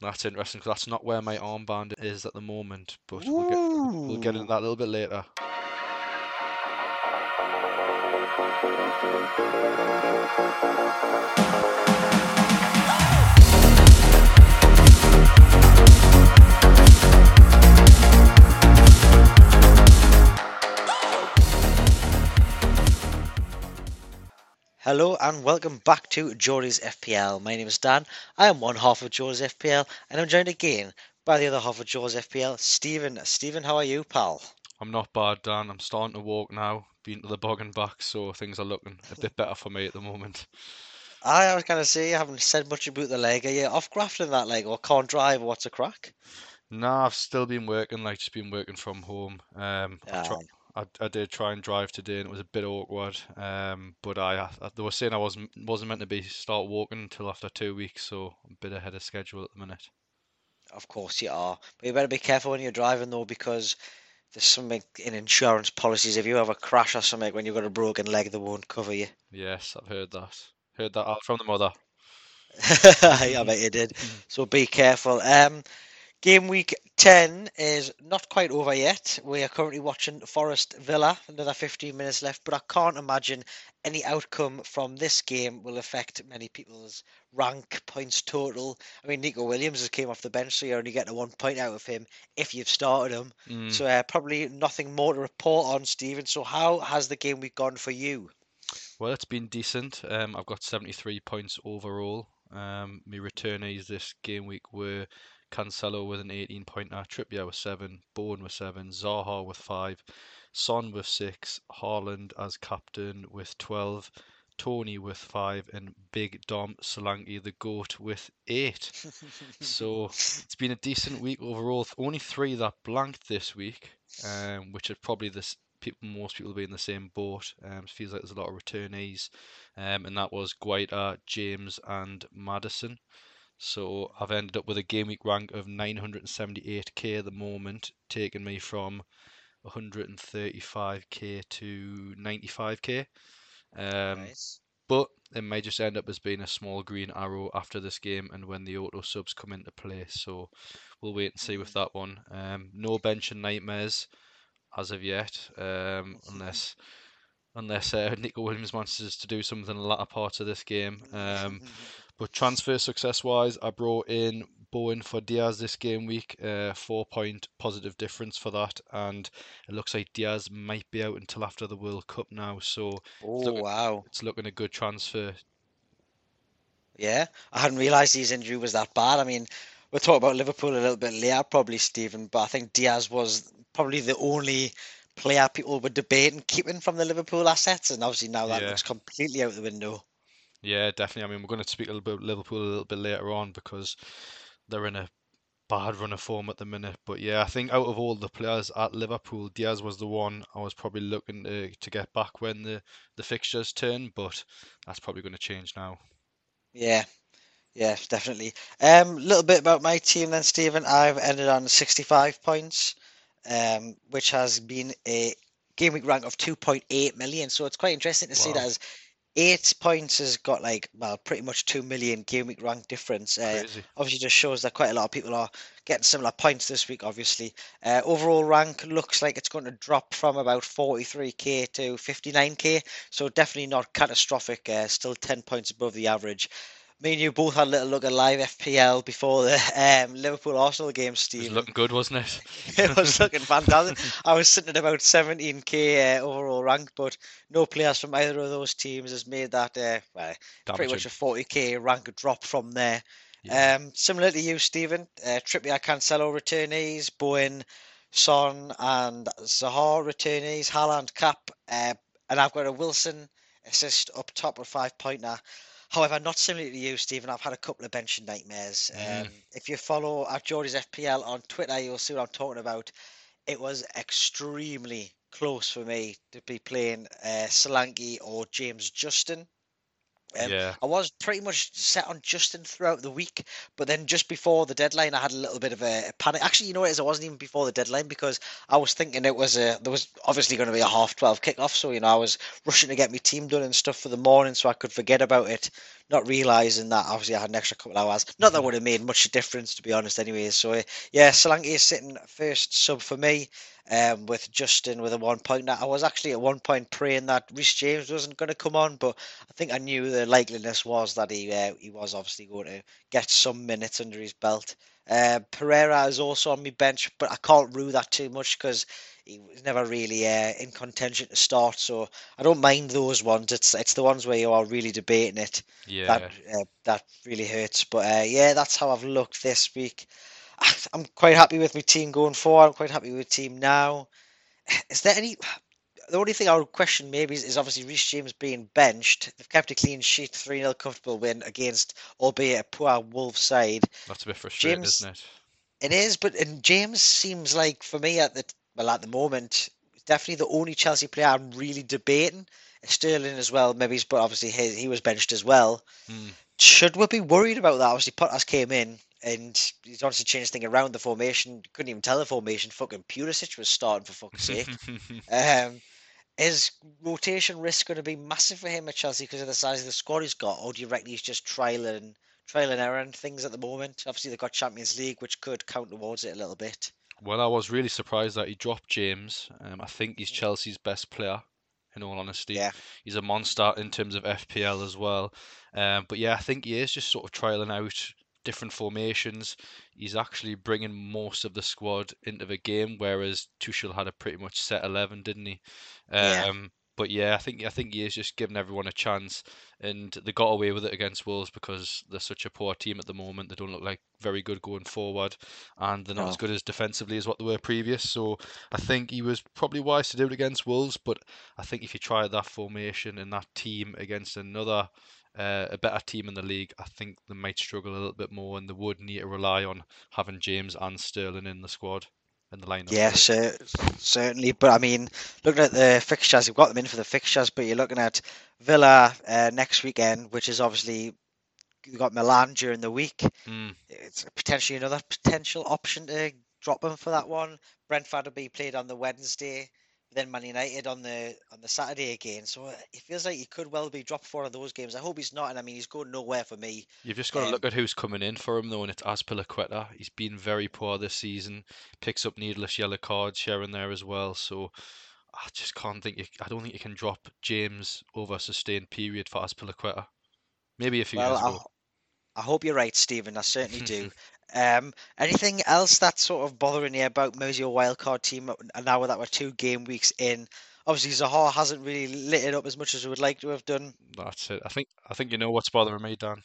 That's interesting because that's not where my armband is at the moment, but we'll get, we'll get into that a little bit later. Hello and welcome back to Geordie's FPL. My name is Dan. I am one half of Geordie's FPL and I'm joined again by the other half of Geordie's FPL, Stephen. Stephen, how are you, pal? I'm not bad, Dan. I'm starting to walk now. Been to the bog and back, so things are looking a bit better for me at the moment. I, I was going to say, you haven't said much about the leg. Are you off grafting that leg or can't drive? What's a crack? Nah, I've still been working, like just been working from home. Um, I, try, Aye. I, I did try and drive today, and it was a bit awkward. Um, but I, I they were saying I wasn't wasn't meant to be start walking until after two weeks, so I'm a bit ahead of schedule at the minute. Of course you are. But you better be careful when you're driving though because there's something in insurance policies. If you have a crash or something when you've got a broken leg, they won't cover you. Yes, I've heard that. Heard that out from the mother. I bet you did. So be careful. Um, game week 10 is not quite over yet. We are currently watching Forest Villa, another 15 minutes left, but I can't imagine any outcome from this game will affect many people's rank points total. I mean, Neco Williams has came off the bench, so you're only getting a one point out of him if you've started him. Mm. So uh, probably nothing more to report on, Stephen. So how has the game week gone for you? Well, it's been decent. Um, I've got 73 points overall. Um, my returnees this game week were Cancelo with an 18 pointer, Trippier with 7, Bowen with 7, Zaha with 5, Son with 6, Haaland as captain with 12, Toney with 5, and Big Dom Solanke the GOAT with 8. So it's been a decent week overall. Only three that blanked this week, um, which are probably this people. Most people will be in the same boat. Um, it feels like there's a lot of returnees, um, and that was Guaita, James, and Maddison. So I've ended up with a game week rank of 978k at the moment, taking me from 135k to 95k. Um, Nice. but it may just end up as being a small green arrow after this game and when the auto subs come into play. So we'll wait and see with that one. Um, no bench and nightmares as of yet, um, unless unless uh, Neco Williams manages to do something in the latter part of this game. Um, but transfer success wise, I brought in Bowen for Diaz this game week, uh, four point positive difference for that, and it looks like Diaz might be out until after the World Cup now. So oh looking- wow. it's looking a good transfer. Yeah, I hadn't realised his injury was that bad. I mean, we'll talk about Liverpool a little bit later, probably, Stephen, but I think Diaz was probably the only player people were debating keeping from the Liverpool assets, and obviously now that Yeah. looks completely out the window. Yeah, definitely. I mean, we're going to speak a little bit of Liverpool a little bit later on because they're in a bad run of form at the minute. But yeah, I think out of all the players at Liverpool, Diaz was the one I was probably looking to, to get back when the, the fixtures turn, but that's probably going to change now. Yeah, yeah, definitely. Um, little bit about my team then, Stephen. I've ended on 65 points, um, which has been a game week rank of 2.8 million. So it's quite interesting to see that as eight points has got like, well, pretty much 2 million game week rank difference. Uh, obviously just shows that quite a lot of people are getting similar points this week obviously. Uh, overall rank looks like it's going to drop from about 43k to 59k so definitely not catastrophic uh, still 10 points above the average me and you both had a little look at live FPL before the um, Liverpool Arsenal game, Steve. It was looking good, wasn't it? It was looking fantastic. I was sitting at about 17k uh, overall rank, but no players from either of those teams has made that uh, well, pretty much a 40k rank drop from there. Yeah. Um, similar to you, Stephen, uh, Trippier, Cancelo returnees, Bowen, Son, and Zaha returnees, Haaland cap, uh, and I've got a Wilson assist up top of five pointer. However, not similar to you, Stephen, I've had a couple of bench nightmares. Mm. Um, if you follow at Geordie's FPL on Twitter, you'll see what I'm talking about. It was extremely close for me to be playing uh, Solanke or James Justin. Um, Yeah. I was pretty much set on Justin throughout the week, but then just before the deadline, I had a little bit of a, panic. Actually, you know what it is? It wasn't even before the deadline because I was thinking it was a there was obviously going to be a half twelve kickoff, so you know I was rushing to get my team done and stuff for the morning so I could forget about it. Not realizing that obviously I had an extra couple of hours. Not that would have made much difference to be honest, anyways. So yeah, Solanke is sitting first sub for me. Um, with Justin with a one point. Now, I was actually at one point praying that Reece James wasn't going to come on, but I think I knew the likeliness was that he uh, he was obviously going to get some minutes under his belt. Uh, Pereira is also on my bench, but I can't rule that too much because he was never really uh, in contention to start. So I don't mind those ones. It's it's the ones where you are really debating it Yeah. that uh, that really hurts. But uh, yeah, that's how I've looked this week. I'm quite happy with my team going forward. I'm quite happy with the team now. Is there any? The only thing I would question maybe is, is obviously Reece James being benched. They've kept a clean sheet, 3 0 comfortable win against, albeit a poor Wolves side. That's a bit frustrating, James- isn't it? It is, but and James seems like for me at the well at the moment, definitely the only Chelsea player I'm really debating. Sterling as well, maybe, he's- but obviously he, he was benched as well. Mm. Should we be worried about that? Obviously, Potter's came in and he's obviously changed thing around the formation. Couldn't even tell the formation. Fucking Pulisic was starting for fuck's sake. um, is rotation risk going to be massive for him at Chelsea because of the size of the squad he's got, or do you reckon he's just trialing, trial and error and things at the moment? Obviously, they've got Champions League, which could count towards it a little bit. Well, I was really surprised that he dropped James. Um, I think he's Chelsea's best player, in all honesty. Yeah. He's a monster in terms of FPL as well. Um, but yeah, I think he is just sort of trialing out different formations. He's actually bringing most of the squad into the game, whereas Tuchel had a pretty much set eleven, didn't he? Yeah. But yeah, I think I think he is just giving everyone a chance, and they got away with it against Wolves because they're such a poor team at the moment. They don't look like very good going forward, and they're not as good as defensively as what they were previous. So I think he was probably wise to do it against Wolves. But I think if you try that formation and that team against another uh, a better team in the league, I think they might struggle a little bit more, and they would need to rely on having James and Sterling in the squad in the lineup. Yeah, cer- certainly. But I mean, looking at the fixtures, you've got them in for the fixtures, but you're looking at Villa uh, next weekend, which is obviously you've got Milan during the week. Mm, It's potentially another potential option to drop them for that one. Brentford will be played on the Wednesday, then Man United on the on the Saturday again. So it feels like he could well be dropped for one of those games. I hope he's not, and I mean he's going nowhere for me. You've just got to Um, look at who's coming in for him though, and it's Azpilicueta. He's been very poor this season. Picks up needless yellow cards here and there as well. So I just can't think. You, I don't think you can drop James over a sustained period for Azpilicueta. Maybe a few Well, years ago. I hope you're right, Stephen. I certainly do. Um, anything else that's sort of bothering you about maybe your wildcard team now that we're two game weeks in? Obviously, Zaha hasn't really lit it up as much as we would like to have done. That's it. I think I think you know what's bothering me, Dan.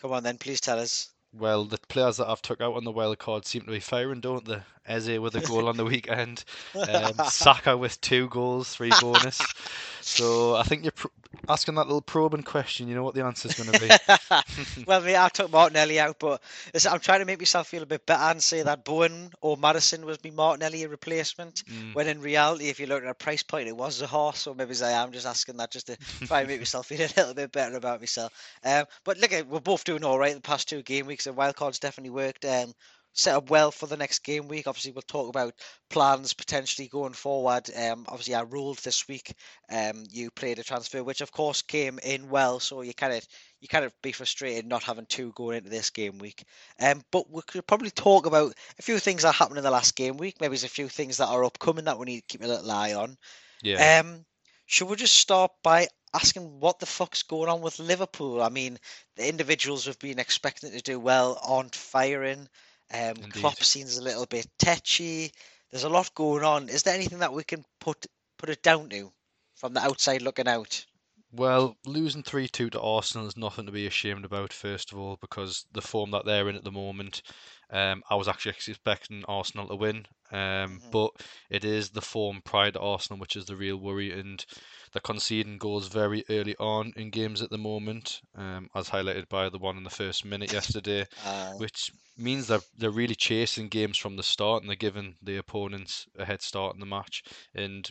Come on, then, please tell us. Well, the players that I've took out on the wild card seem to be firing, don't they? Eze with a goal on the weekend, um, Saka with two goals, three bonus. So I think you're pr- asking that little probing question. You know what the answer's going to be. well, me, I took Martinelli out, but I'm trying to make myself feel a bit better and say that Bowen or Maddison was me Martinelli a replacement. Mm. When in reality, if you look at a price point, it was a horse. So maybe I am just asking that just to try and make myself feel a little bit better about myself. Um, but look, we're both doing all right the past two game weeks, and wildcards definitely worked. Um, set up well for the next game week. Obviously, we'll talk about plans potentially going forward. Um, obviously, I ruled this week. Um, you played a transfer, which of course came in well, so you kind of you kind of be frustrated not having two going into this game week. Um, but we could probably talk about a few things that happened in the last game week. Maybe there's a few things that are upcoming that we need to keep a little eye on. Yeah. Um, should we just start by asking what the fuck's going on with Liverpool? I mean, the individuals we've been expecting to do well aren't firing. Um, Indeed. Klopp seems a little bit tetchy. There's a lot going on. Is there anything that we can put put it down to from the outside looking out? Well, losing 3 2 to Arsenal is nothing to be ashamed about, first of all, because the form that they're in at the moment, um, I was actually expecting Arsenal to win. Um, Mhm. but it is the form prior to Arsenal which is the real worry, and they're conceding goals very early on in games at the moment, um, as highlighted by the one in the first minute yesterday Uh, which means that they're really chasing games from the start and they're giving the opponents a head start in the match. And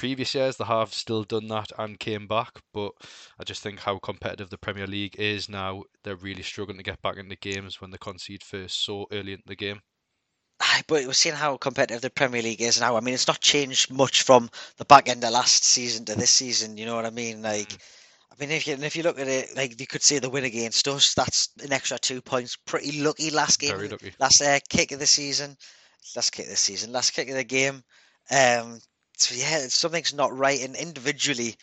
previous years they have still done that and came back, but I just think how competitive the Premier League is now, they're really struggling to get back into games when they concede first so early into the game. but we're seeing how competitive the Premier League is now. I mean, it's not changed much from the back end of last season to this season. You know what I mean? Like, I mean, if you if you look at it, like you could say the win against us, that's an extra two points. Pretty lucky last game, Very lucky. last uh, kick of the season, last kick of the season, last kick of the game. Um, yeah, something's not right. And individually,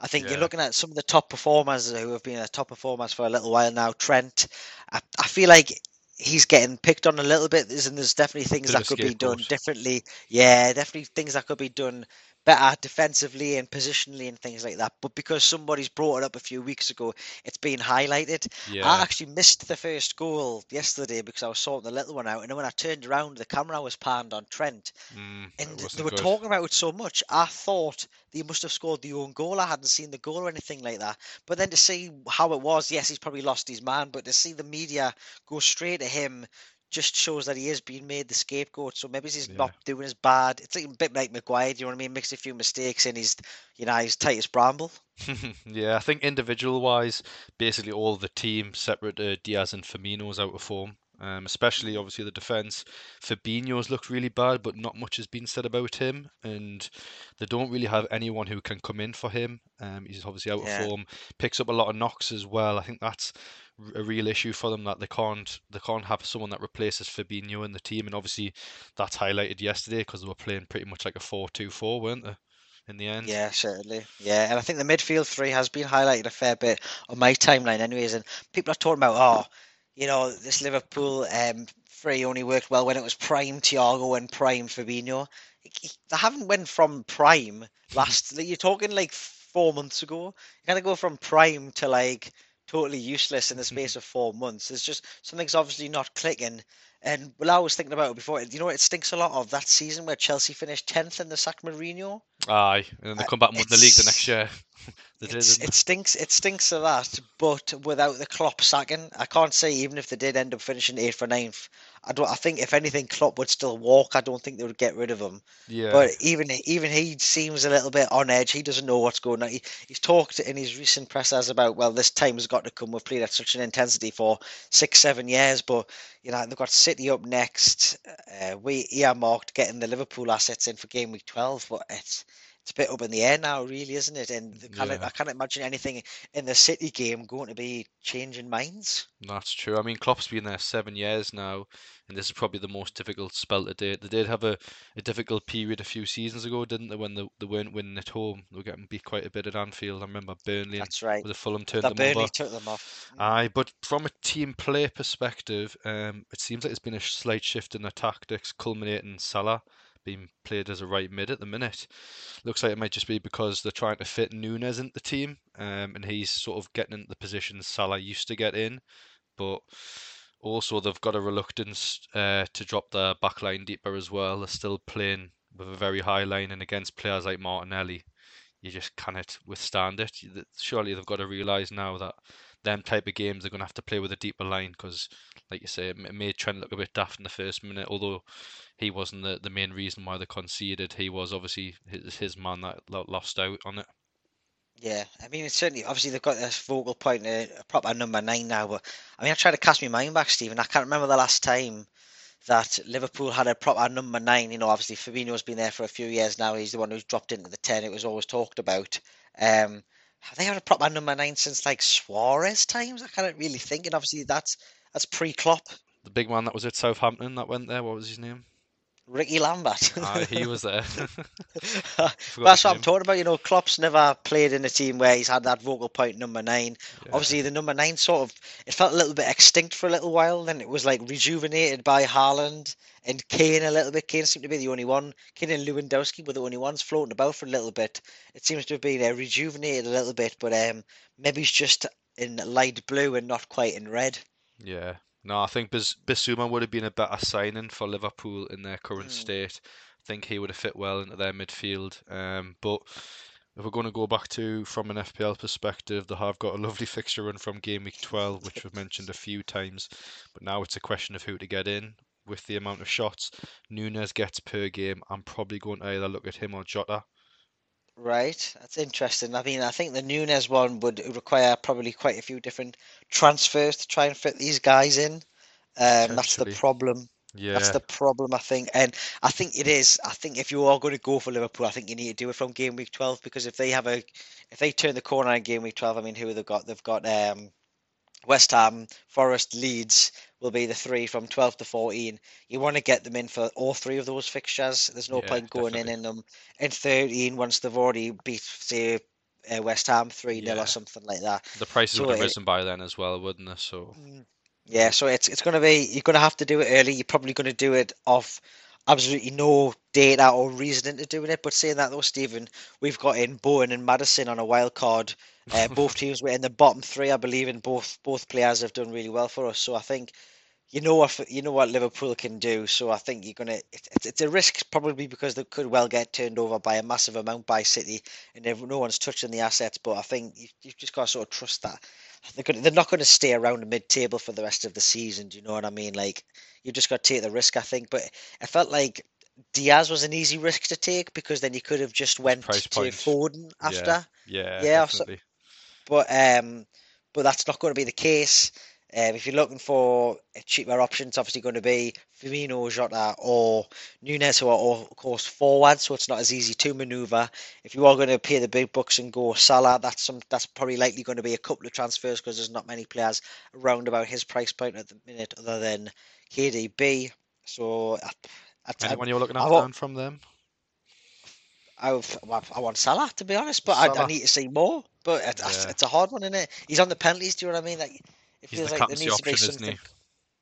I think Yeah. you're looking at some of the top performers who have been a top performers for a little while now. Trent, I, I feel like he's getting picked on a little bit. And there's definitely things that could be done differently. Yeah, definitely things that could be done better defensively and positionally and things like that. But because somebody's brought it up a few weeks ago, it's been highlighted. I actually missed the first goal yesterday because I was sorting the little one out, and then when I turned around, the camera was panned on Trent, mm, and they were good. talking about it so much. I thought they must have scored the own goal. I hadn't seen the goal or anything like that. But then to see how it was, yes, he's probably lost his man, but to see the media go straight to him just shows that he is being made the scapegoat. So maybe he's Yeah. not doing as bad. It's like a bit like Maguire, you know what I mean? Makes a few mistakes and he's, you know, he's tight as bramble. Yeah, I think individual wise, basically all the team separate uh, Diaz and Firmino's out of form. Um, especially obviously the defense. Fabinho's looked really bad, but not much has been said about him, and they don't really have anyone who can come in for him. Um, he's obviously out Yeah. of form. Picks up a lot of knocks as well. I think that's a real issue for them that they can't they can't have someone that replaces Fabinho in the team, and obviously that's highlighted yesterday because they were playing pretty much like a 4-2-4, weren't they? In the end. Yeah, certainly. Yeah, and I think the midfield three has been highlighted a fair bit on my timeline, anyways. And people are talking about, oh, you know, this Liverpool um, three only worked well when it was prime Thiago and prime Fabinho. They haven't went from prime last. you're talking like four months ago. You gotta go from prime to like totally useless in the space of four months. There's just something's obviously not clicking. And well, I was thinking about it before. You know what? It stinks a lot of that season where Chelsea finished tenth in the sack Mourinho. Aye, and then they Uh, come back and win the league the next year. It's, it stinks. It stinks of that, but without the Klopp sacking, I can't say even if they did end up finishing eighth or ninth. I don't. I think if anything, Klopp would still walk. I don't think they would get rid of him. Yeah. But even even he seems a little bit on edge. He doesn't know what's going on. He, he's talked in his recent pressers about well, this time has got to come. We've played at such an intensity for six, seven years, but you know they've got City up next. Uh, we earmarked getting the Liverpool assets in for game week twelve, but it's it's a bit up in the air now, really, isn't it? And can't, Yeah. I can't imagine anything in the City game going to be changing minds. That's true. I mean, Klopp's been there seven years now, and this is probably the most difficult spell to date. They did have a, a difficult period a few seasons ago, didn't they, when they, they weren't winning at home? They were getting beat quite a bit at Anfield. I remember Burnley That's right. With it Fulham turned That them Burnley over. took them off. Mm. Aye, but from a team play perspective, um, it seems like there's been a slight shift in the tactics, culminating in Salah being played as a right mid at the minute. Looks like it might just be because they're trying to fit Núñez into the team, um, and he's sort of getting into the position Salah used to get in. But also they've got a reluctance uh, to drop their back line deeper as well. They're still playing with a very high line, and against players like Martinelli, you just cannot withstand it. Surely they've got to realise now that them type of games they're going to have to play with a deeper line because, like you say, it ma- made Trent look a bit daft in the first minute. Although he wasn't the, the main reason why they conceded, he was obviously his, his man that lost out on it. Yeah, I mean, it's certainly obviously they've got this focal point, uh, a proper number nine now. But I mean, I try to cast my mind back, Stephen. I can't remember the last time that Liverpool had a proper number nine. You know, obviously Fabinho's been there for a few years now. He's the one who's dropped into the ten. It was always talked about. Um, have they had a proper number nine since like Suarez times? I can't really think. And obviously that's that's pre-Klopp, The big man that was at Southampton that went there, what was his name? Ricky Lambert. Aye, he was there. That's what I'm talking about. You know, Klopp's never played in a team where he's had that vocal point number nine. Yeah. Obviously, the number nine sort of it felt a little bit extinct for a little while. Then it was like rejuvenated by Haaland and Kane a little bit. Kane seemed to be the only one. Kane and Lewandowski were the only ones floating about for a little bit. It seems to have been uh, rejuvenated a little bit, but um, maybe it's just in light blue and not quite in red. Yeah. No, I think Bissouma would have been a better signing for Liverpool in their current Mm. state. I think he would have fit well into their midfield. Um, but if we're going to go back to from an FPL perspective, they have got a lovely fixture run from game week 12, which we've mentioned a few times. But now it's a question of who to get in with the amount of shots Núñez gets per game. I'm probably going to either look at him or Jota. Right, that's interesting. I mean, I think the Núñez one would require probably quite a few different transfers to try and fit these guys in. Um, that's the problem. Yeah, That's the problem, I think. And I think it is. I think if you are going to go for Liverpool, I think you need to do it from game week 12 because if they have a, if they turn the corner in game week 12, I mean, who have they got? They've got um, West Ham, Forest, Leeds will be the three from 12 to 14. You want to get them in for all three of those fixtures. There's no yeah, point going definitely. in in them in 13 once they've already beat, say, uh, West Ham 3 0 Yeah, or something like that. the prices So would have it, risen by then as well, wouldn't they? So Mm. Yeah, so it's it's going to be you're going to have to do it early. You're probably going to do it off absolutely no data or reasoning to doing it. But saying that though, Stephen, we've got in Bowen and Maddison on a wild card. Uh, both teams were in the bottom three, I believe, and both both players have done really well for us. So I think you know what you know what Liverpool can do. So I think you're gonna. It, it's it's a risk probably because they could well get turned over by a massive amount by City, and no one's touching the assets. But I think you, you've just got to sort of trust that they're gonna, they're not going to stay around the mid-table for the rest of the season. Do you know what I mean? Like you've just got to take the risk. I think, but I felt like Diaz was an easy risk to take because then you could have just went price to point. Foden after. yeah, Yeah, so, but um, but that's not going to be the case. Um, if you're looking for a cheaper option, it's obviously going to be Firmino, Jota, or Núñez, who are all, of course forward, so it's not as easy to manoeuvre. If you are going to pay the big bucks and go Salah, that's some that's probably likely going to be a couple of transfers because there's not many players around about his price point at the minute other than KDB. So I, I, I, you're looking I, at, wa- Dan, from them? Well, I want Salah to be honest, but I, I need to see more. But it, it's, Yeah, it's a hard one, isn't it? He's on the penalties. Do you know what I mean? Like it he's feels the like there needs to be something.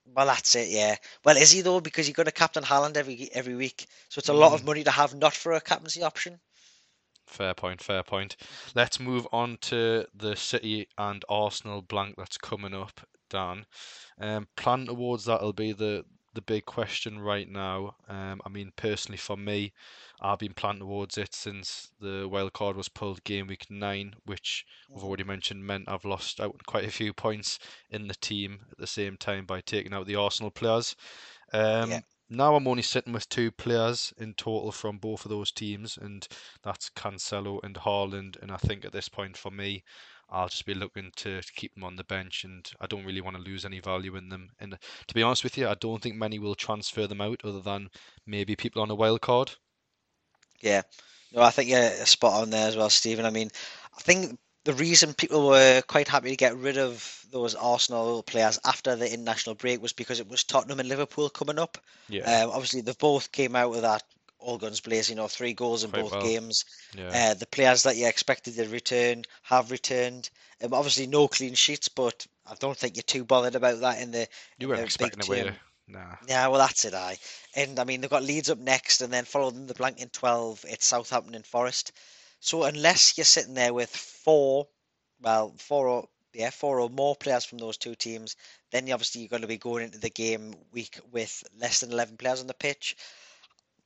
Well, that's it. Yeah. Well, is he though? Because you're going to captain Haaland every every week, so it's a lot of Mm, money to have not for a captaincy option. fair point, fair point. Let's move on to the City and Arsenal blank that's coming up, Dan. Um, plan towards that'll be the the big question right now. Um, I mean, personally for me, I've been planning towards it since the wild card was pulled game week nine, which we've hmm already mentioned meant I've lost out quite a few points in the team at the same time by taking out the Arsenal players. Yeah. Now I'm only sitting with two players in total from both of those teams, and that's Cancelo and Haaland. And I think at this point for me, I'll just be looking to keep them on the bench, and I don't really want to lose any value in them. And to be honest with you, I don't think many will transfer them out, other than maybe people on a wild card. Yeah. No, I think you're spot on there as well, Stephen. I mean, I think the reason people were quite happy to get rid of those Arsenal players after the international break was because it was Tottenham and Liverpool coming up. Yeah, Um, obviously, they both came out with that all guns blazing, you know, three goals in quite both well. games. Yeah, Uh, the players that you expected to return have returned. Um, obviously, no clean sheets, but I don't think you're too bothered about that in the you weren't expecting away. term. Nah. Yeah, well, that's it, I. And I mean, they've got Leeds up next, and then following the blank in 12, it's Southampton and Forest. So unless you're sitting there with four, well, four or yeah, four or more players from those two teams, then obviously you're going to be going into the game week with less than 11 players on the pitch.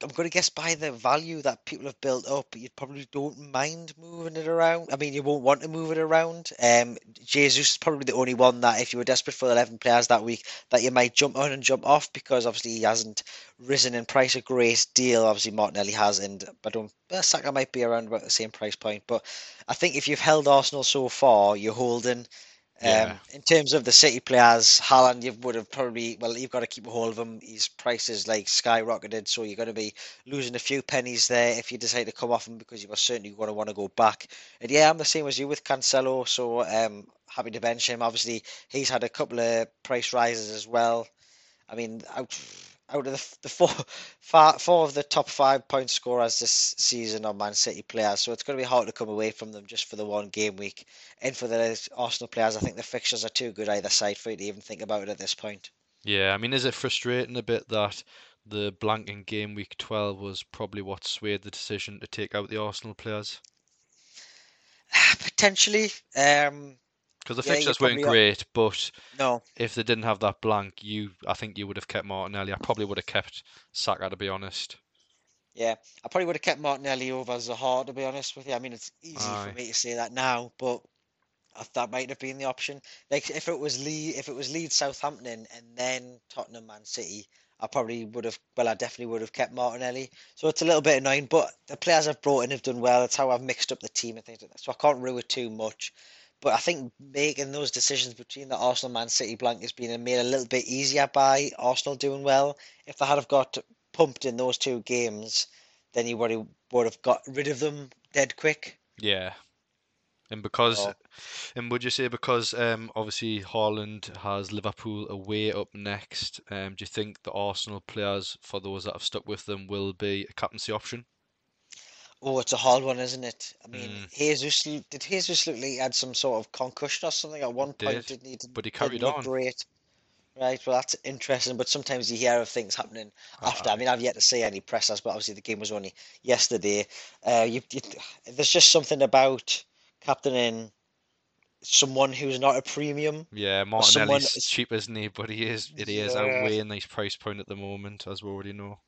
I'm going to guess by the value that people have built up, you probably don't mind moving it around. I mean, you won't want to move it around. Um, Jesus is probably the only one that, if you were desperate for 11 players that week, that you might jump on and jump off because obviously he hasn't risen in price a great deal. Obviously, Martinelli has, and I don't. Uh, Saka might be around about the same price point, but I think if you've held Arsenal so far, you're holding. Yeah, Um, in terms of the City players, Haaland, you would have probably, well, you've got to keep a hold of him. His price is like skyrocketed, so you're going to be losing a few pennies there if you decide to come off him because you are certainly going to want to go back. And yeah, I'm the same as you with Cancelo, so um, happy to bench him. Obviously, he's had a couple of price rises as well. I mean, out out of the, the four, four of the top five point scorers this season are Man City players, so it's going to be hard to come away from them just for the one game week. And for the Arsenal players, I think the fixtures are too good either side for you to even think about it at this point. yeah. I mean, is it frustrating a bit that the blank in game week 12 was probably what swayed the decision to take out the Arsenal players? Potentially, um, Because the yeah, fixtures weren't great, but No, if they didn't have that blank, you, I think you would have kept Martinelli. I probably would have kept Saka, to be honest. yeah, I probably would have kept Martinelli over Zaha to be honest with you. I mean, it's easy for me to say that now, but I- that might have been the option. Like if it was Lee, if it was Leeds, Southampton, and then Tottenham, Man City, I probably would have. Well, I definitely would have kept Martinelli. So it's a little bit annoying, but the players I've brought in have done well. That's how I've mixed up the team and things like that. So I can't rue it too much. But I think making those decisions between the Arsenal Man City blank has been made a little bit easier by Arsenal doing well. If they had have got pumped in those two games, then you would have, would have got rid of them dead quick. Yeah. And because, Oh. and would you say because um, obviously Haaland has Liverpool away up next, um, do you think the Arsenal players, for those that have stuck with them, will be a captaincy option? Oh, it's a hard one, isn't it? I mean, Mm. Jesus did Jesus look like he had some sort of concussion or something at one point, Did, didn't he? But he carried on. great. Right, well, that's interesting, but sometimes you hear of things happening after. I mean, I've yet to see any pressers, but obviously the game was only yesterday. Uh, you, you, there's just something about captaining someone who's not a premium Yeah, or someone is- cheap, isn't he? But he is, it is yeah, outweighing his price point at the moment, as we already know.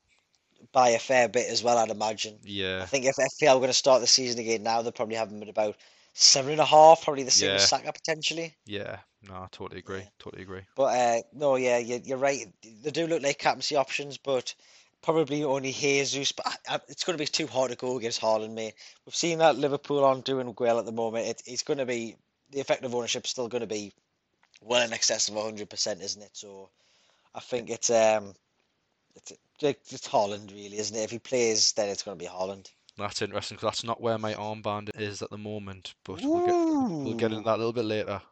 By a fair bit as well, I'd imagine. Yeah. I think if FPL were going to start the season again now, they'll probably have him at about seven and a half, probably the same as Saka potentially. yeah. No, I totally agree. Yeah. Totally agree. But uh, no, yeah, you, you're right. They do look like captaincy options, but probably only Jesus. But I, I, it's going to be too hard to go against Haaland, mate. We've seen that Liverpool aren't doing well at the moment. It, it's going to be the effective ownership is still going to be well in excess of 100%, isn't it? So I think it's um it's it's it's Haaland really, isn't it? If he plays, then it's going to be Haaland. That's interesting because that's not where my armband is at the moment, but we'll get we'll get into that a little bit later.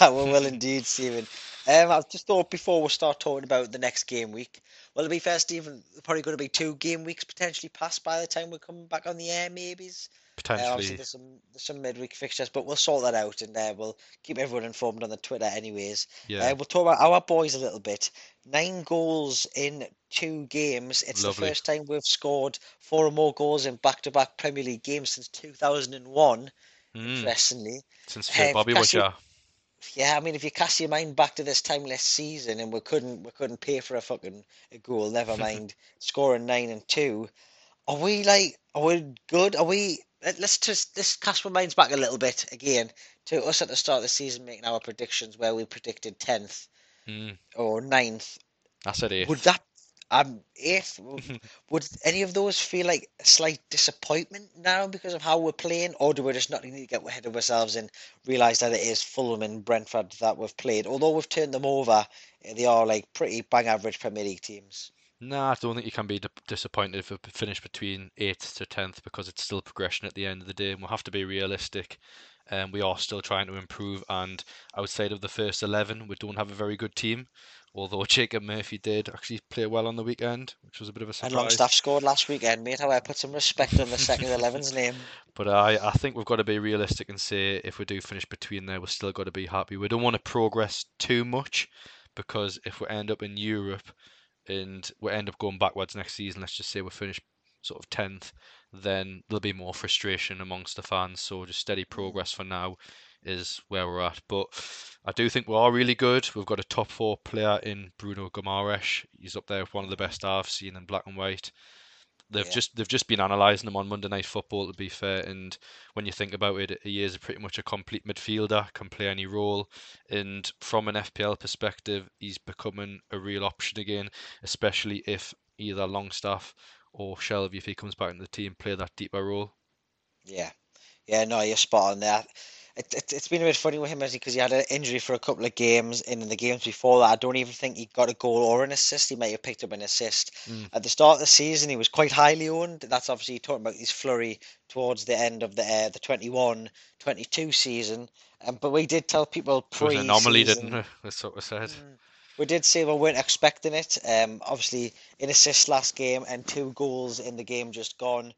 Well, well, indeed, Stephen. Um, I just thought before we start talking about the next game week. Well, to be fair, Stephen, probably going to be two game weeks potentially passed by the time we come back on the air, maybes. Uh, obviously, Potentially, there's some there's some midweek fixtures, but we'll sort that out and uh, we'll keep everyone informed on the Twitter, anyways. yeah, Uh, we'll talk about our boys a little bit. Nine goals in two games. It's the first time we've scored four or more goals in back-to-back Premier League games since 2001. Mm, Interestingly. since you Bobby your yeah. Yeah, I mean, if you cast your mind back to this time last season and we couldn't we couldn't pay for a fucking a goal, never mind scoring nine and two. Are we like are we good? Are we let- let's just let's cast our minds back a little bit again to us at the start of the season making our predictions where we predicted tenth Mm, or 9th. I said Would that um eighth would any of those feel like a slight disappointment now because of how we're playing, or do we just not need to get ahead of ourselves and realise that it is Fulham and Brentford that we've played? Although we've turned them over, eh, they are like pretty bang average Premier League teams. Nah, I don't think you can be d disappointed if we finish between eighth to tenth because it's still progression at the end of the day, and we'll have to be realistic. Um, we are still trying to improve, and outside of the first eleven, we don't have a very good team. Although Jacob Murphy did actually play well on the weekend, which was a bit of a And surprise. Longstaff scored last weekend, mate. How I put some respect on the second 11's name. But I, I think we've got to be realistic and say if we do finish between there, we're still got to be happy. We don't want to progress too much because if we end up in Europe and we end up going backwards next season, let's just say we finish sort of 10th, then there'll be more frustration amongst the fans. So just steady mm-hmm. progress for now is where we're at. But I do think we are really good. We've got a top four player in Bruno Guimaraes. He's up there with one of the best I've seen in black and white. They've Yeah. just they've just been analysing them on Monday Night Football to be fair, and when you think about it, he is pretty much a complete midfielder, can play any role, and from an FPL perspective, he's becoming a real option again, especially if either Longstaff or Shelvey, if he comes back into the team, play that deeper role. Yeah, yeah, no, you're spot on there. It, it, it's been a bit funny with him, because he had an injury for a couple of games, and in the games before that, I don't even think he got a goal or an assist. He might have picked up an assist. Mm. At the start of the season, he was quite highly owned. That's obviously talking about his flurry towards the end of the uh, the 21-22 season. Um, but we did tell people It was an anomaly, didn't we? That's what we said. Mm. We did say we weren't expecting it. Um, obviously, an assist last game and two goals in the game just gone.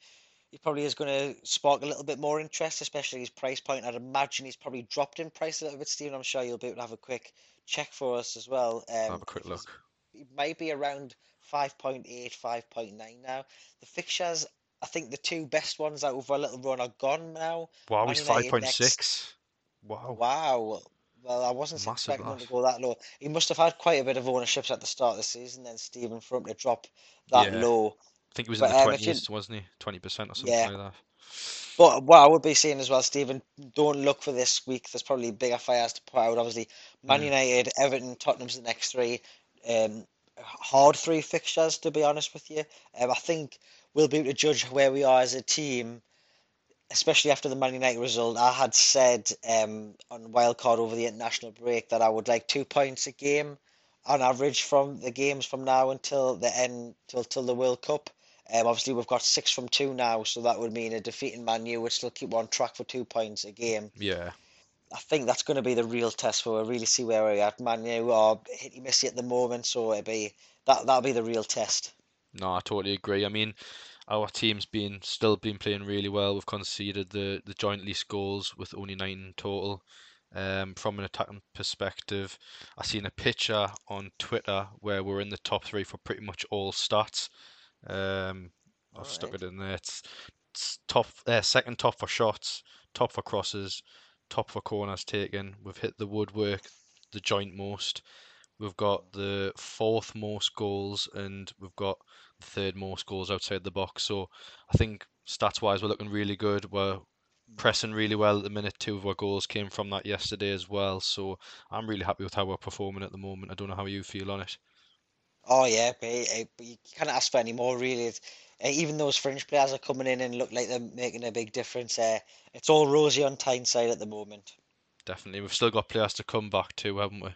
He probably is going to spark a little bit more interest, especially his price point. I'd imagine he's probably dropped in price a little bit, Stephen. I'm sure you'll be able to have a quick check for us as well. Have Um, a quick look. He might be around 5.8, 5.9 now. The fixtures, I think the two best ones out of our little run are gone now. Wow, Man he's United 5.6. Wow, Wow. Well, I wasn't massive expecting him to go that low. He must have had quite a bit of ownerships at the start of the season, then Stephen, for him to drop that Yeah. low. I think he was in But the um, 20s, wasn't he? 20% or something yeah. like that. But what I would be saying as well, Stephen, don't look for this week. There's probably bigger fires to put out. Obviously, Man Mm. United, Everton, Tottenham's the next three. Um, hard three fixtures, to be honest with you. Um, I think we'll be able to judge where we are as a team especially after the Man United result, I had said um, on wildcard over the international break that I would like two points a game on average from the games from now until the end, till till the World Cup. Um, obviously, we've got six from two now, so that would mean a defeating Man U would still keep on track for two points a game. Yeah. I think that's going to be the real test where we really see where we're at. Man U are hitty missy at the moment, so it'll be that that'll be the real test. No, I totally agree. I mean, our team's been still been playing really well. We've conceded the the joint least goals with only nine in total. Um, from an attacking perspective, I seen a picture on Twitter where we're in the top three for pretty much all stats. Um, I've stuck it in there. It's, it's top, uh, second top for shots, top for crosses, top for corners taken. We've hit the woodwork, the joint most. We've got the fourth most goals, and we've got the third most goals outside the box. So I think stats wise, we're looking really good. We're pressing really well at the minute. Two of our goals came from that yesterday as well. So I'm really happy with how we're performing at the moment. I don't know how you feel on it. Oh yeah, but, eh, but you can't ask for any more really. It's, uh, even those fringe players are coming in and look like they're making a big difference. Uh, it's all rosy on Tyneside at the moment. Definitely. We've still got players to come back too, haven't we?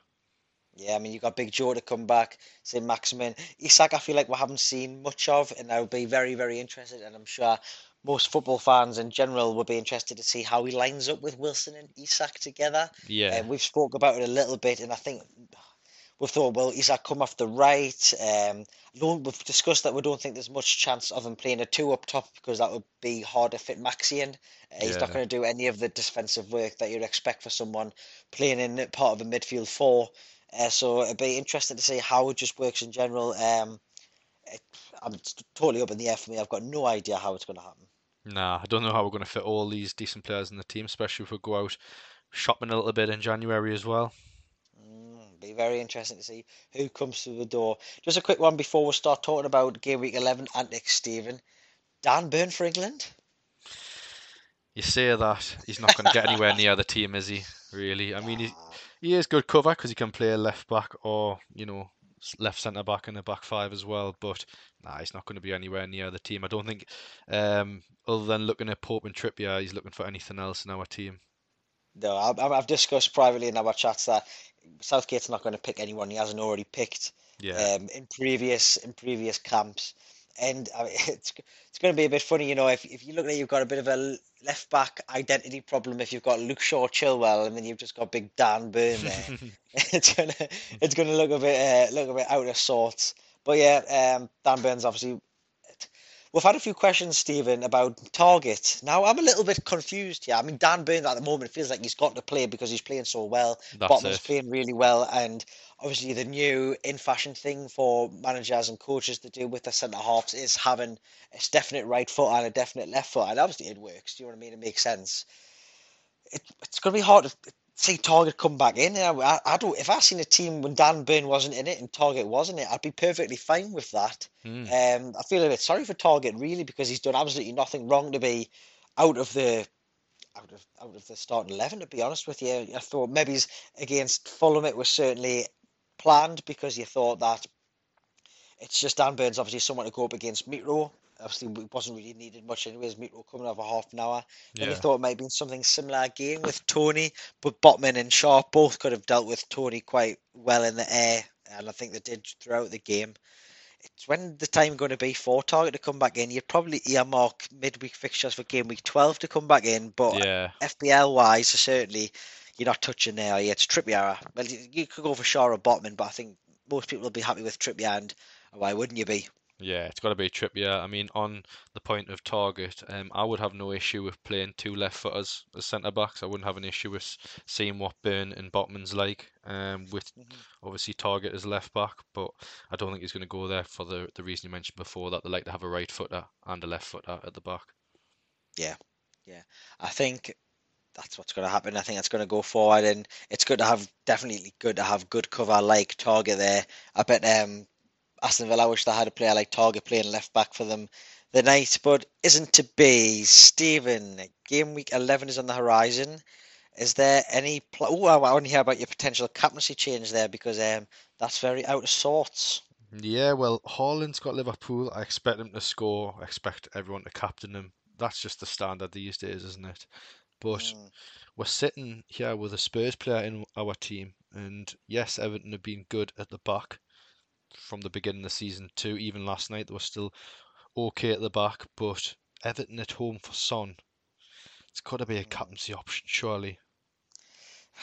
Yeah, I mean, you've got Big Joe to come back, St. Maximin. Isak, I feel like we haven't seen much of, and I would be very, very interested. And I'm sure most football fans in general would be interested to see how he lines up with Wilson and Isak together. Yeah, And we've spoke about it a little bit, and I think we've thought, well, Isak come off the right. Um, don't, we've discussed that we don't think there's much chance of him playing a two up top because that would be hard to fit Maxi in. Uh, he's not going to do any of the defensive work that you'd expect for someone playing in part of a midfield four. Uh, so it'd be interesting to see how it just works in general. Um, it, I'm totally up in the air for me. I've got no idea how it's going to happen. Nah, I don't know how we're going to fit all these decent players in the team, especially if we go out shopping a little bit in January as well. Be very interesting to see who comes through the door. Just a quick one before we start talking about game week 11 antics, Stephen. Dan Burn for England? You say that he's not going to get anywhere near the team, is he? Really? I mean, he he is good cover because he can play left back or you know left centre back in the back five as well. But nah, he's not going to be anywhere near the team. I don't think, um, other than looking at Pope and Trippier, he's looking for anything else in our team. No, I- I've discussed privately in our chats that Southgate's not going to pick anyone he hasn't already picked Yeah, um, in previous in previous camps. And I mean, it's it's going to be a bit funny, you know, if if you look like you've got a bit of a left back identity problem if you've got Luke Shaw Chilwell and then you've just got big Dan Burn there. It's gonna it's gonna look a bit uh, look a bit out of sorts. But yeah, um, Dan Burn's obviously We've had a few questions, Stephen, about Targett. Now, I'm a little bit confused here. I mean, Dan Burn's at the moment feels like he's got to play because he's playing so well. that's Botman's it. playing really well, and obviously the new in-fashion thing for managers and coaches to do with the centre halves is having a definite right foot and a definite left foot, and obviously it works. Do you know what I mean? It makes sense it, it's going to be hard to see Targett come back in. I, I, don't. If I seen a team when Dan Burn wasn't in it and Targett was in it, I'd be perfectly fine with that. Hmm. Um, I feel a bit sorry for Targett really because he's done absolutely nothing wrong to be out of the out of out of the starting eleven. To be honest with you, I thought maybe he's against Fulham. It was certainly planned because you thought that it's just Dan Burn's obviously someone to go up against Mitro. Obviously, it wasn't really needed much anyways. Mitro coming over half an hour. You Yeah, thought it might have been something similar again with Toney, but Botman and Schär both could have dealt with Toney quite well in the air, and I think they did throughout the game. It's when the time going to be for Targett to come back in. You'd probably earmark midweek fixtures for game week 12 to come back in, but yeah, FPL wise, certainly you're not touching there. Yeah, it's Trippier. Well, you, you could go for Shaw or Botman, but I think most people will be happy with Trippier, and why wouldn't you be? Yeah. It's got to be Trippier. I mean, on the point of Targett, um, I would have no issue with playing two left footers as centre backs. I wouldn't have an issue with seeing what Burn and Botman's like. Um, with Mhm. obviously Targett as left back, but I don't think he's going to go there for the the reason you mentioned before that they like to have a right footer and a left footer at the back. Yeah, yeah. I think that's what's going to happen. I think that's going to go forward, and it's good to have definitely good to have good cover like Targett there. I bet um Aston Villa wish they had a player like Targett playing left back for them the night, but isn't to be. Stephen, game week 11 is on the horizon. Is there any pl- Oh, I want to hear about your potential captaincy change there because um that's very out of sorts. Yeah, well, Haaland's got Liverpool. I expect him to score. I expect everyone to captain him. that's just the standard these days, isn't it? But Mm. we're sitting here with a Spurs player in our team, and yes, Everton have been good at the back from the beginning of the season too. Even last night they were still okay at the back, but Everton at home for Son, it's got to be a Mm. captaincy option, surely.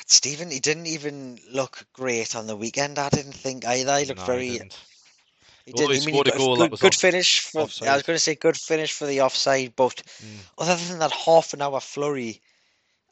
Stephen, he didn't even look great on the weekend. I didn't think either. He looked No, very. he didn't. He Although did. he I mean, scored a got goal that good, good off- finish for. I was going to say good finish for the offside, but Mm. other than that half an hour flurry,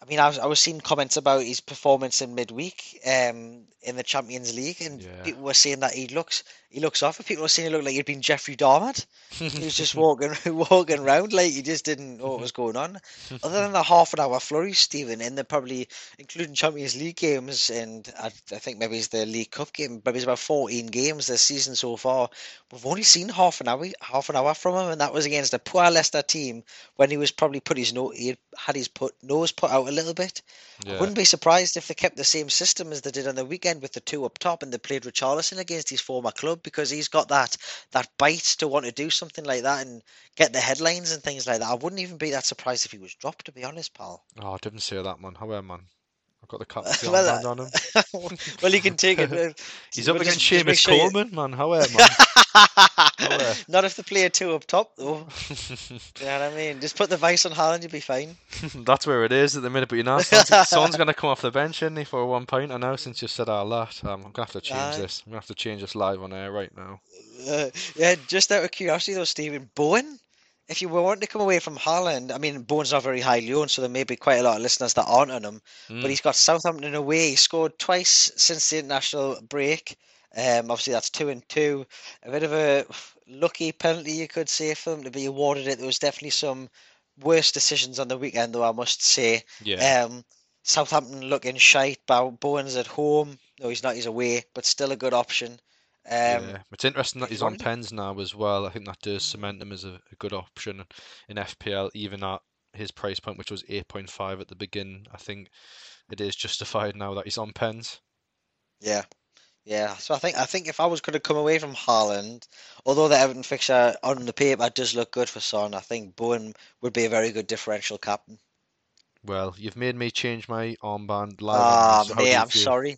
I mean, I was I was seeing comments about his performance in midweek, um, in the Champions League, and Yeah. people were saying that he looks he looks off. People were saying he looked like he'd been Jeffrey Dahmer. He was just walking walking around like he just didn't know what was going on. Other than the half an hour flurry, Stephen, in the probably including Champions League games and I, I think maybe it's the League Cup game, maybe it's about fourteen games this season so far. We've only seen half an hour half an hour from him, and that was against a poor Leicester team when he was probably put his nose he had his put nose put out a little bit. I wouldn't be surprised if they kept the same system as they did on the weekend with the two up top and they played Richarlison against his former club because he's got that that bite to want to do something like that and get the headlines and things like that. I wouldn't even be that surprised if he was dropped, to be honest, pal. Oh, I didn't say that, man. However, man, I've got the captaincy Well, uh, on him. well, you can take it. uh, He's up against just- Seamus sure you- Coleman, man. However, man. uh, Not if they play two up top, though. You know what I mean? Just put the vice on Haaland, you'll be fine. That's where it is at the minute. But you know, Son's, Son's going to come off the bench, isn't he, for a one pointer now? Since you said all that, um, I'm going to have to change Aye. this. I'm going to have to change this live on air right now. Uh, yeah, just out of curiosity though, Stephen, Bowen, if you were wanting to come away from Haaland, I mean, Bowen's not very highly owned, so there may be quite a lot of listeners that aren't on him. Mm. But he's got Southampton away. He scored twice since the international break. Um, obviously that's two and two. A bit of a lucky penalty, you could say, for them to be awarded it. There was definitely some worse decisions on the weekend, though I must say. Yeah, Um, Southampton looking shite. Bowen's at home. No, he's not. He's away, but still a good option. Um, yeah. It's interesting that he's on pens now as well. I think that does cement him as a, a good option in FPL, even at his price point, which was 8.5 at the beginning. I think it is justified now that he's on pens. Yeah, yeah. So I think I think if I was going to come away from Haaland, although the Everton fixture on the paper does look good for Son, I think Bowen would be a very good differential captain. Well, you've made me change my armband live. Ah, so mate, I'm sorry.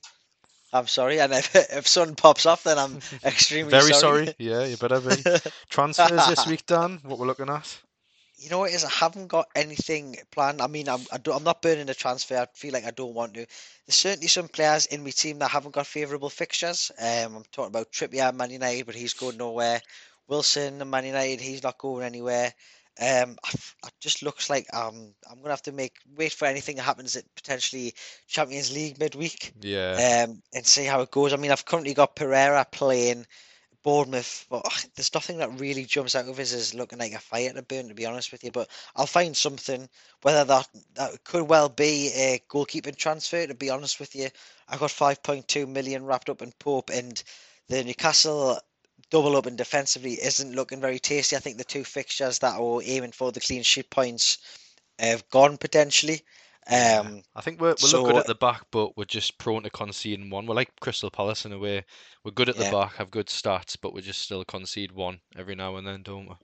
I'm sorry, and if if Son pops off, then I'm extremely Very sorry. sorry. Yeah, you better be. Transfers this week, Dan. What we're looking at? You know what it is? I haven't got anything planned. I mean, I'm I I'm not burning a transfer. I feel like I don't want to. There's certainly some players in my team that haven't got favourable fixtures. Um, I'm talking about Trippier, Man United, but he's going nowhere. Wilson, Man United, he's not going anywhere. Um, it just looks like um, I'm gonna have to make wait for anything that happens at potentially Champions League midweek. Yeah. um, and see how it goes. I mean, I've currently got Pereira playing Bournemouth, but ugh, there's nothing that really jumps out of us as looking like a fire to burn, to be honest with you. But I'll find something, whether that that could well be a goalkeeping transfer. To be honest with you, I got 5.2 million wrapped up in Pope, and the Newcastle double up and defensively isn't looking very tasty. I think the two fixtures that are aiming for the clean sheet points have gone potentially. Yeah. Um, I think we're, we look good at the back, but we're just prone to conceding one. We're like Crystal Palace in a way. We're good at the Yeah. back, have good stats, but we just still concede one every now and then, don't we?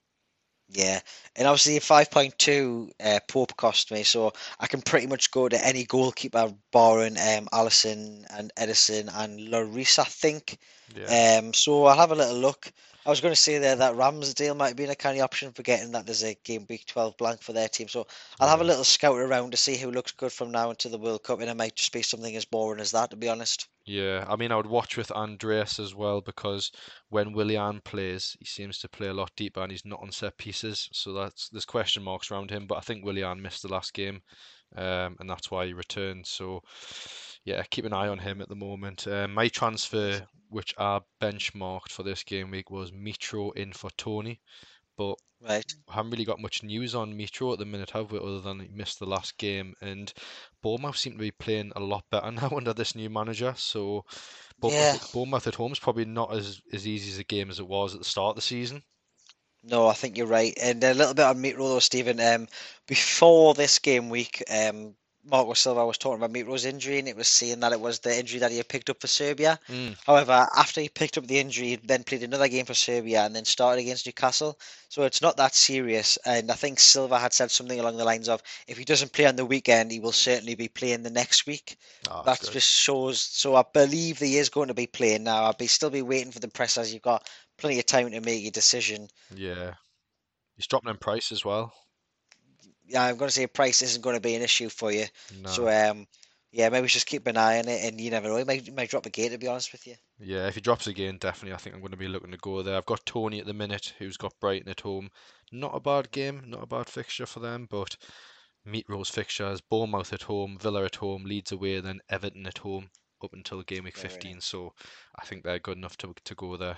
Yeah, and obviously 5.2 uh, Pope cost me, so I can pretty much go to any goalkeeper barring um, Alisson and Ederson and Lloris, I think. Yeah. Um, so I'll have a little look. I was going to say there that Ramsdale might be in a kind of option, forgetting that there's a game week 12 blank for their team. So I'll have a little scout around to see who looks good from now until the World Cup, and it might just be something as boring as that, to be honest. Yeah, I mean, I would watch with Andreas as well because when Willian plays, he seems to play a lot deeper and he's not on set pieces. So that's there's question marks around him. But I think Willian missed the last game, um, and that's why he returned. So yeah, keep an eye on him at the moment. Um, my transfer, which I benchmarked for this game week, was Mitro in for Toney, but Right. haven't really got much news on Mitro at the minute, have we? Other than he missed the last game, and Bournemouth seem to be playing a lot better now under this new manager. So Bournemouth, Yeah. Bournemouth at home is probably not as, as easy as a game as it was at the start of the season. No, I think you're right. And a little bit on Mitro though, Stephen. Um, before this game week, um, Marco Silva was talking about Mitro's injury, and it was saying that it was the injury that he had picked up for Serbia. Mm. However, after he picked up the injury, he then played another game for Serbia and then started against Newcastle. So it's not that serious. And I think Silva had said something along the lines of, if he doesn't play on the weekend, he will certainly be playing the next week. Oh, that that's good. just shows. So I believe he is going to be playing now. I'll be still be waiting for the press as you've got plenty of time to make your decision. Yeah. He's dropping in price as well. Yeah, I'm going to say price isn't going to be an issue for you. No. So um, yeah, maybe just keep an eye on it, and you never know. He might, he might drop a gate. To be honest with you. Yeah, if he drops again, definitely I think I'm going to be looking to go there. I've got Toney at the minute, who's got Brighton at home. Not a bad game, not a bad fixture for them, but Mitro's fixtures, Bournemouth at home, Villa at home, Leeds away, then Everton at home up until game week Very 15. So I think they're good enough to to go there.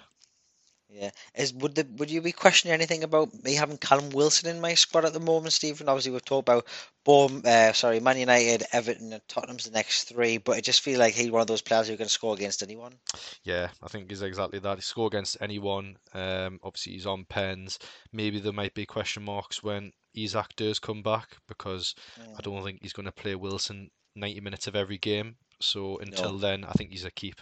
Yeah, is would the would you be questioning anything about me having Callum Wilson in my squad at the moment, Stephen? Obviously, we've talked about Bourne, uh, sorry, Man United, Everton, and Tottenham's the next three, but I just feel like he's one of those players who can score against anyone. Yeah, I think he's exactly that. He score against anyone. Um, obviously he's on pens. Maybe there might be question marks when Isak does come back because I Mm, don't think he's going to play Wilson 90 minutes of every game. So until No. then, I think he's a keep.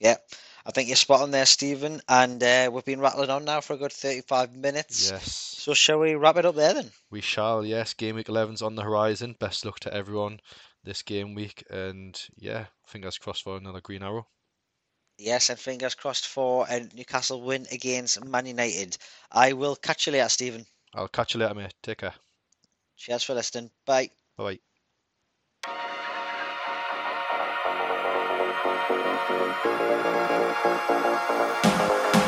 Yeah, I think you're spot on there, Stephen, and uh, we've been rattling on now for a good 35 minutes. Yes, So shall we wrap it up there then? we shall. Yes, game week 11's on the horizon. Best luck to everyone this game week, and yeah, fingers crossed for another green arrow. Yes, and fingers crossed for a Newcastle win against Man United. I will catch you later, Stephen. I'll catch you later, mate. Take care. Cheers for listening. Bye. Bye bye. thank you